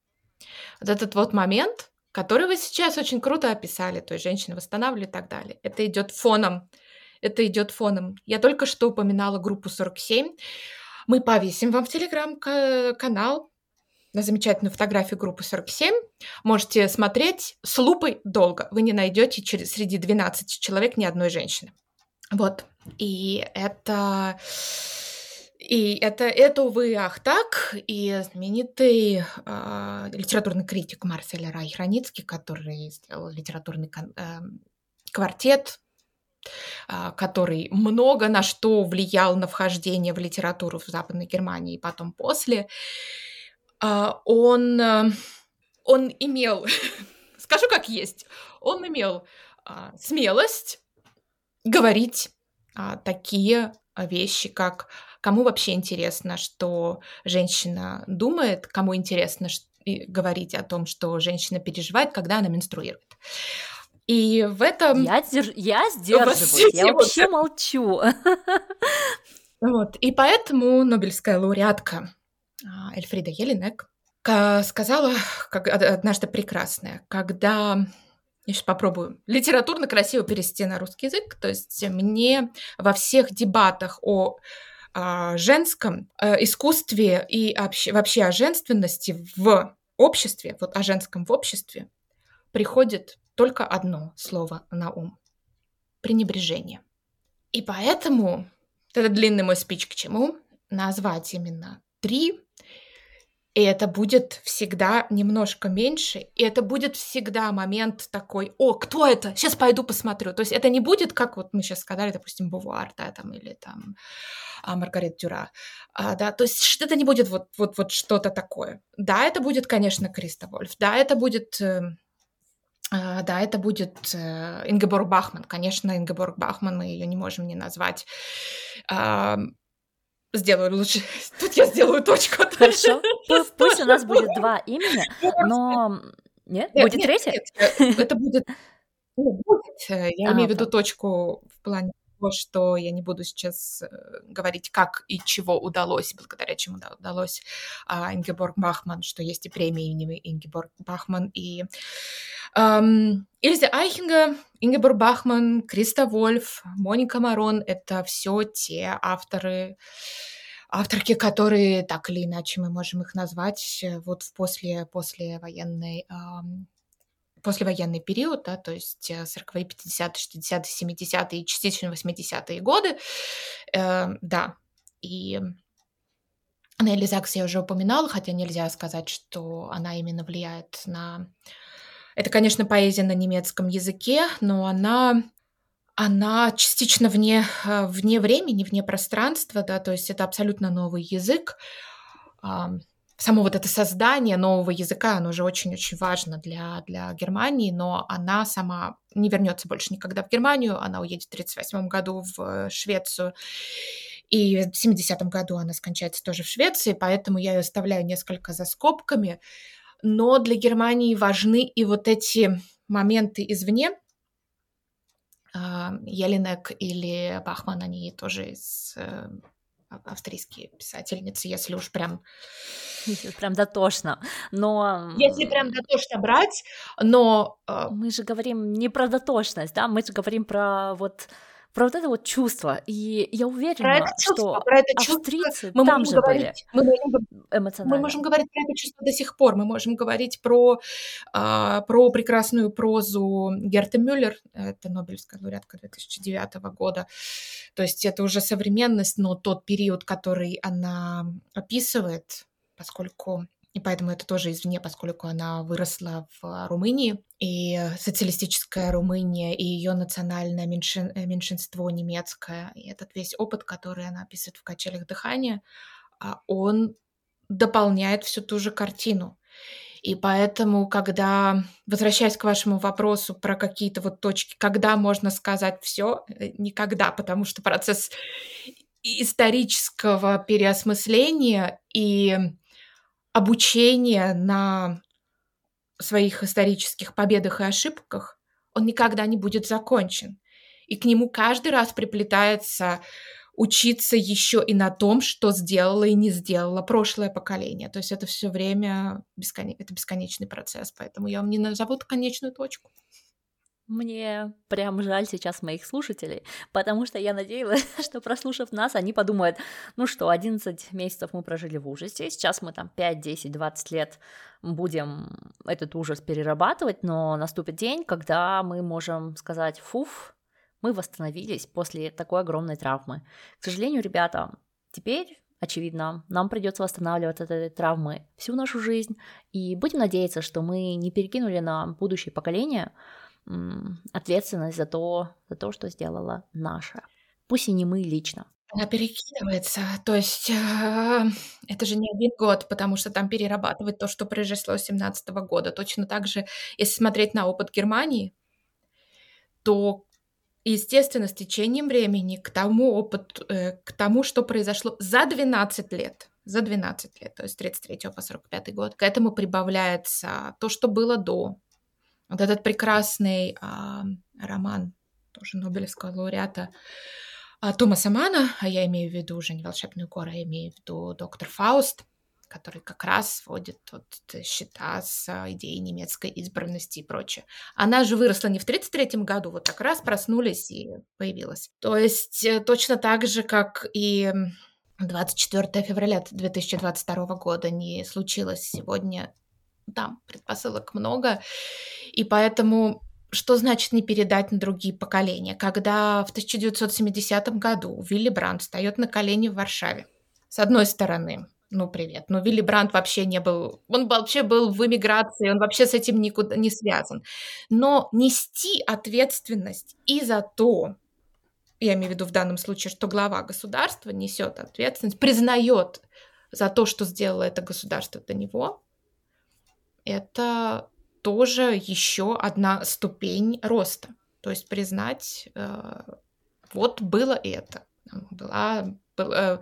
Вот этот вот момент, который вы сейчас очень круто описали, то есть женщины восстанавливали и так далее, это идет фоном. Это идет фоном. Я только что упоминала группу 47. Мы повесим вам в телеграм-канал на замечательную фотографию группы 47. Можете смотреть с лупой долго. Вы не найдете через, среди 12 человек ни одной женщины. Вот. И это... И это, это, увы, ах так, и знаменитый э, литературный критик Марсель Райхраницкий, который сделал литературный э, квартет, э, который много на что влиял на вхождение в литературу в Западной Германии и потом после, он, э, он имел, скажу как есть, он имел а, смелость говорить а, такие вещи, как кому вообще интересно, что женщина думает, кому интересно говорить о том, что женщина переживает, когда она менструирует. И в этом... Я, держ... я сдерживаюсь, я вообще молчу. Вот. И поэтому Нобелевская лауреатка а, Эльфрида Елинек сказала как однажды прекрасное, когда я сейчас попробую литературно красиво перевести на русский язык. То есть мне во всех дебатах о а, женском э, искусстве и вообще о женственности в обществе, вот о женском в обществе, приходит только одно слово на ум – пренебрежение. И поэтому, это длинный мой спич к чему, назвать именно три и это будет всегда немножко меньше, и это будет всегда момент такой, о, кто это? Сейчас пойду посмотрю. То есть это не будет, как вот мы сейчас сказали, допустим, Бувуар, да, там, или там а, Маргарет Дюра, а, да, то есть это не будет вот, вот, вот что-то такое. Да, это будет, конечно, Криста Вольф, да, это будет... Uh, да, это будет uh, Ингеборг Бахман. Конечно, Ингеборг Бахман, мы ее не можем не назвать. Uh, сделаю лучше. Тут я сделаю точку. Хорошо. Пусть у нас будет два имени, но... Нет? Будет третье? Это будет... Э, я имею в виду точку в плане того, что я не буду сейчас э, говорить, как и чего удалось, благодаря чему удалось а, Ингеборг Бахман, что есть и премии имени Ингеборг Бахман, и эм, Ильза Айхинга, Ингеборг Бахман, Криста Вольф, Моника Марон — это все те авторы, авторки, которые так или иначе мы можем их назвать э, вот в после, послевоенной эм, послевоенный период, да, то есть 40-е, 50-е, 60-е, 70-е и частично 80-е годы, э, да. и Нелли Закс я уже упоминала, хотя нельзя сказать, что она именно влияет на... Это, конечно, поэзия на немецком языке, но она она частично вне, э, вне времени, вне пространства, да, то есть это абсолютно новый язык. Само вот это создание нового языка, оно уже очень-очень важно для, для Германии, но она сама не вернется больше никогда в Германию, она уедет в 1938 году в Швецию, и в 70-м году она скончается тоже в Швеции, поэтому я ее оставляю несколько за скобками. Но для Германии важны и вот эти моменты извне, Елинек или Бахман, они тоже из э, австрийские писательницы, если уж прям... Если прям дотошно, но... Если прям дотошно брать, но... Э, мы же говорим не про дотошность, да, мы же говорим про вот про вот это вот чувство. И я уверена, про это чувство, что про это австрийцы мы там же говорить, были мы можем, эмоционально. Мы можем говорить про это чувство до сих пор. Мы можем говорить про, э, про прекрасную прозу Герты Мюллер, это Нобелевская лауреатка 2009 года. То есть это уже современность, но тот период, который она описывает, поскольку и поэтому это тоже извне, поскольку она выросла в Румынии, и социалистическая Румыния, и ее национальное меньшин, э, меньшинство немецкое, и этот весь опыт, который она описывает в «Качелях дыхания», а, он дополняет всю ту же картину. И поэтому, когда, возвращаясь к вашему вопросу про какие-то вот точки, когда можно сказать все, э, никогда, потому что процесс исторического переосмысления и обучение на своих исторических победах и ошибках, он никогда не будет закончен. И к нему каждый раз приплетается учиться еще и на том, что сделало и не сделало прошлое поколение. То есть это все время бескон... это бесконечный процесс, поэтому я вам не назову конечную точку. Мне прям жаль сейчас моих слушателей, потому что я надеялась, что прослушав нас, они подумают, ну что, 11 месяцев мы прожили в ужасе, сейчас мы там 5, 10, 20 лет будем этот ужас перерабатывать, но наступит день, когда мы можем сказать, фуф, мы восстановились после такой огромной травмы. К сожалению, ребята, теперь очевидно, нам придется восстанавливать от этой травмы всю нашу жизнь, и будем надеяться, что мы не перекинули на будущее поколение ответственность за то, за то, что сделала наша. Пусть и не мы лично. Она перекидывается, то есть э, это же не один год, потому что там перерабатывать то, что произошло с 17 года. Точно так же, если смотреть на опыт Германии, то, естественно, с течением времени к тому опыту, э, к тому, что произошло за 12 лет, за 12 лет, то есть с 33 по 45 год, к этому прибавляется то, что было до, вот этот прекрасный а, роман, тоже Нобелевского лауреата а, Томаса Мана, а я имею в виду уже не «Волшебную гору», а я имею в виду «Доктор Фауст», который как раз вводит вот счета с идеей немецкой избранности и прочее. Она же выросла не в 1933 году, вот как раз проснулись и появилась. То есть э, точно так же, как и 24 февраля 2022 года не случилось сегодня там предпосылок много, и поэтому что значит не передать на другие поколения? Когда в 1970 году Вилли Брандт встает на колени в Варшаве, с одной стороны, ну, привет. Но Вилли Брандт вообще не был... Он вообще был в эмиграции, он вообще с этим никуда не связан. Но нести ответственность и за то, я имею в виду в данном случае, что глава государства несет ответственность, признает за то, что сделало это государство до него, это тоже еще одна ступень роста. То есть признать, э, вот было это, была э,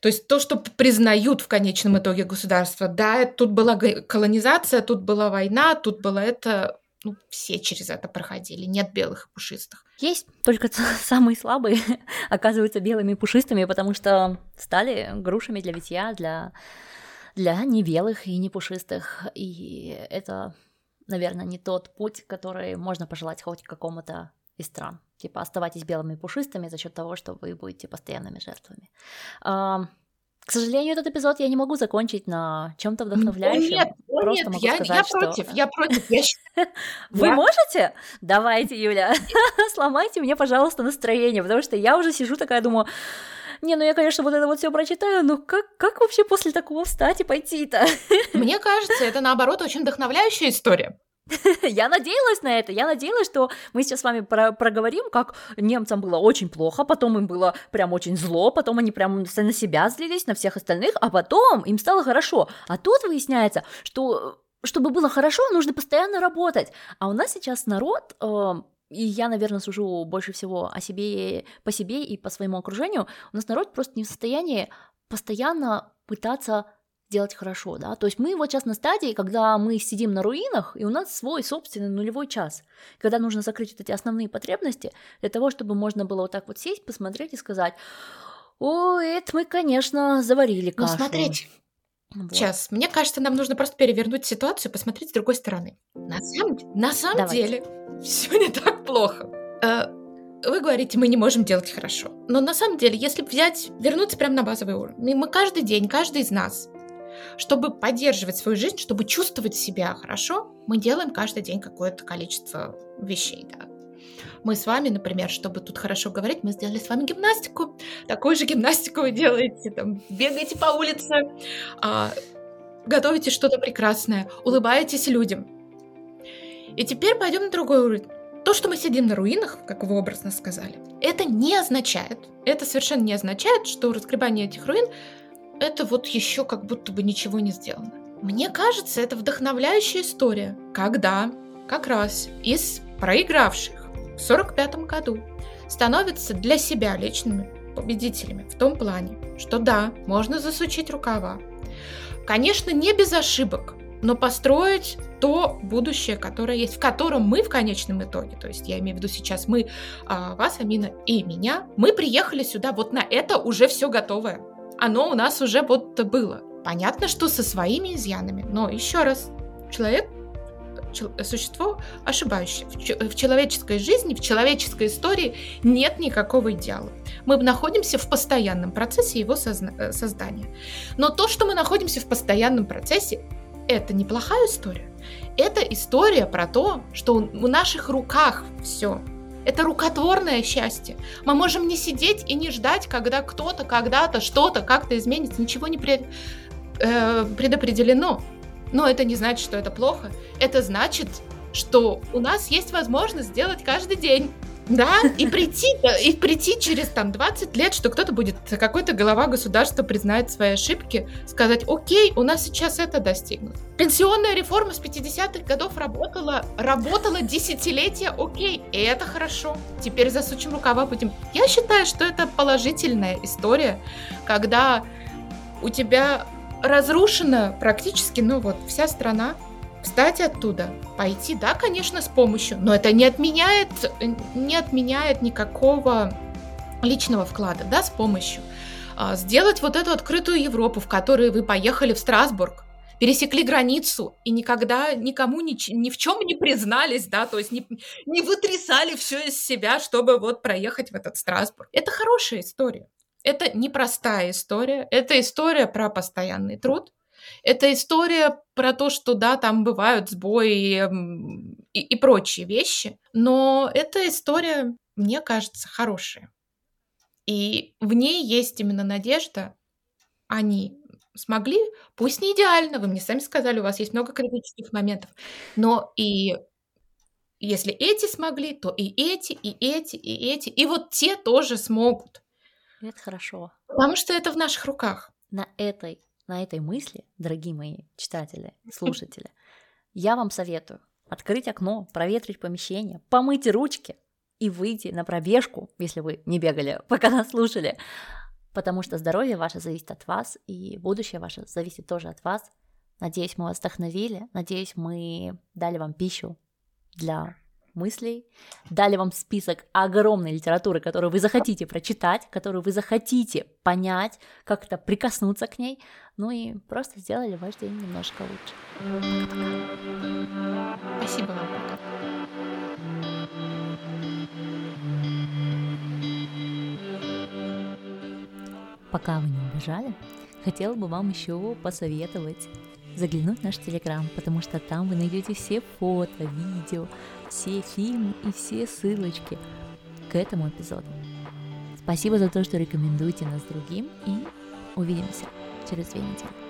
то есть то, что признают в конечном итоге государство, да, тут была колонизация, тут была война, тут было это, ну, все через это проходили, нет белых и пушистых. Есть, только самые слабые оказываются белыми и пушистыми, потому что стали грушами для витья, для для не белых и не пушистых. И это, наверное, не тот путь, который можно пожелать хоть какому-то из стран. Типа оставайтесь белыми и пушистыми за счет того, что вы будете постоянными жертвами. К сожалению, этот эпизод я не могу закончить на чем-то вдохновляющем. Нет, Просто нет, могу я, сказать, я что... против, я против. Я... Вы можете? Давайте, Юля, сломайте мне, пожалуйста, настроение, потому что я уже сижу такая, думаю, Не, ну я, конечно, вот это вот все прочитаю, но как, как вообще после такого встать и пойти-то? Мне кажется, это наоборот очень вдохновляющая история. Я надеялась на это, я надеялась, что мы сейчас с вами про проговорим, как немцам было очень плохо, потом им было прям очень зло, потом они прям на себя злились, на всех остальных, а потом им стало хорошо. А тут выясняется, что чтобы было хорошо, нужно постоянно работать. А у нас сейчас народ, э, и я, наверное, сужу больше всего о себе, по себе и по своему окружению, у нас народ просто не в состоянии постоянно пытаться делать хорошо, да, то есть мы вот сейчас на стадии, когда мы сидим на руинах, и у нас свой собственный нулевой час, когда нужно закрыть вот эти основные потребности для того, чтобы можно было вот так вот сесть, посмотреть и сказать, о, это мы, конечно, заварили ну, кашу. Ну, смотрите, вот. Сейчас, мне кажется, нам нужно просто перевернуть ситуацию, посмотреть с другой стороны. На самом, на самом Давайте. деле, все не так плохо. Э, вы говорите, мы не можем делать хорошо. Но на самом деле, если взять, вернуться прямо на базовый уровень, мы каждый день, каждый из нас чтобы поддерживать свою жизнь, чтобы чувствовать себя хорошо, мы делаем каждый день какое-то количество вещей. Да. Мы с вами, например, чтобы тут хорошо говорить, мы сделали с вами гимнастику. Такую же гимнастику вы делаете, там, бегаете по улице, а, готовите что-то прекрасное, улыбаетесь людям. И теперь пойдем на другой уровень. То, что мы сидим на руинах, как вы образно сказали, это не означает, это совершенно не означает, что разгребание этих руин это вот еще как будто бы ничего не сделано. Мне кажется, это вдохновляющая история, когда как раз из проигравших 1945 году становятся для себя личными победителями в том плане, что да, можно засучить рукава. Конечно, не без ошибок, но построить то будущее, которое есть, в котором мы в конечном итоге, то есть я имею в виду сейчас мы, а, вас, Амина и меня, мы приехали сюда вот на это уже все готовое оно у нас уже вот было. Понятно, что со своими изъянами, но еще раз, человек существо ошибающее. В, человеческой жизни, в человеческой истории нет никакого идеала. Мы находимся в постоянном процессе его созна- э, создания. Но то, что мы находимся в постоянном процессе, это неплохая история. Это история про то, что в наших руках все. Это рукотворное счастье. Мы можем не сидеть и не ждать, когда кто-то, когда-то, что-то как-то изменится. Ничего не пред, э, предопределено. Но это не значит, что это плохо. Это значит, что у нас есть возможность сделать каждый день. Да, и прийти, и прийти через там 20 лет, что кто-то будет, какой-то глава государства признает свои ошибки, сказать, окей, у нас сейчас это достигнут. Пенсионная реформа с 50-х годов работала, работала десятилетия, окей, и это хорошо. Теперь засучим рукава будем. Я считаю, что это положительная история, когда у тебя разрушена практически, ну вот, вся страна, встать оттуда, пойти, да, конечно, с помощью, но это не отменяет, не отменяет никакого личного вклада, да, с помощью. А, сделать вот эту открытую Европу, в которой вы поехали в Страсбург, пересекли границу и никогда никому ни, ни в чем не признались, да, то есть не, не вытрясали все из себя, чтобы вот проехать в этот Страсбург. Это хорошая история. Это непростая история, это история про постоянный труд, это история про то, что да, там бывают сбои и, и прочие вещи, но эта история, мне кажется, хорошая. И в ней есть именно надежда. Они смогли, пусть не идеально, вы мне сами сказали, у вас есть много критических моментов, но и если эти смогли, то и эти, и эти, и эти, и вот те тоже смогут. Это хорошо. Потому что это в наших руках. На этой на этой мысли, дорогие мои читатели, слушатели, я вам советую открыть окно, проветрить помещение, помыть ручки и выйти на пробежку, если вы не бегали, пока нас слушали, потому что здоровье ваше зависит от вас, и будущее ваше зависит тоже от вас. Надеюсь, мы вас вдохновили, надеюсь, мы дали вам пищу для мыслей, дали вам список огромной литературы, которую вы захотите прочитать, которую вы захотите понять, как-то прикоснуться к ней, ну и просто сделали ваш день немножко лучше. Спасибо вам. Пока вы не убежали, хотела бы вам еще посоветовать заглянуть в наш Телеграм, потому что там вы найдете все фото, видео, все фильмы и все ссылочки к этому эпизоду. Спасибо за то, что рекомендуете нас другим, и увидимся через две недели.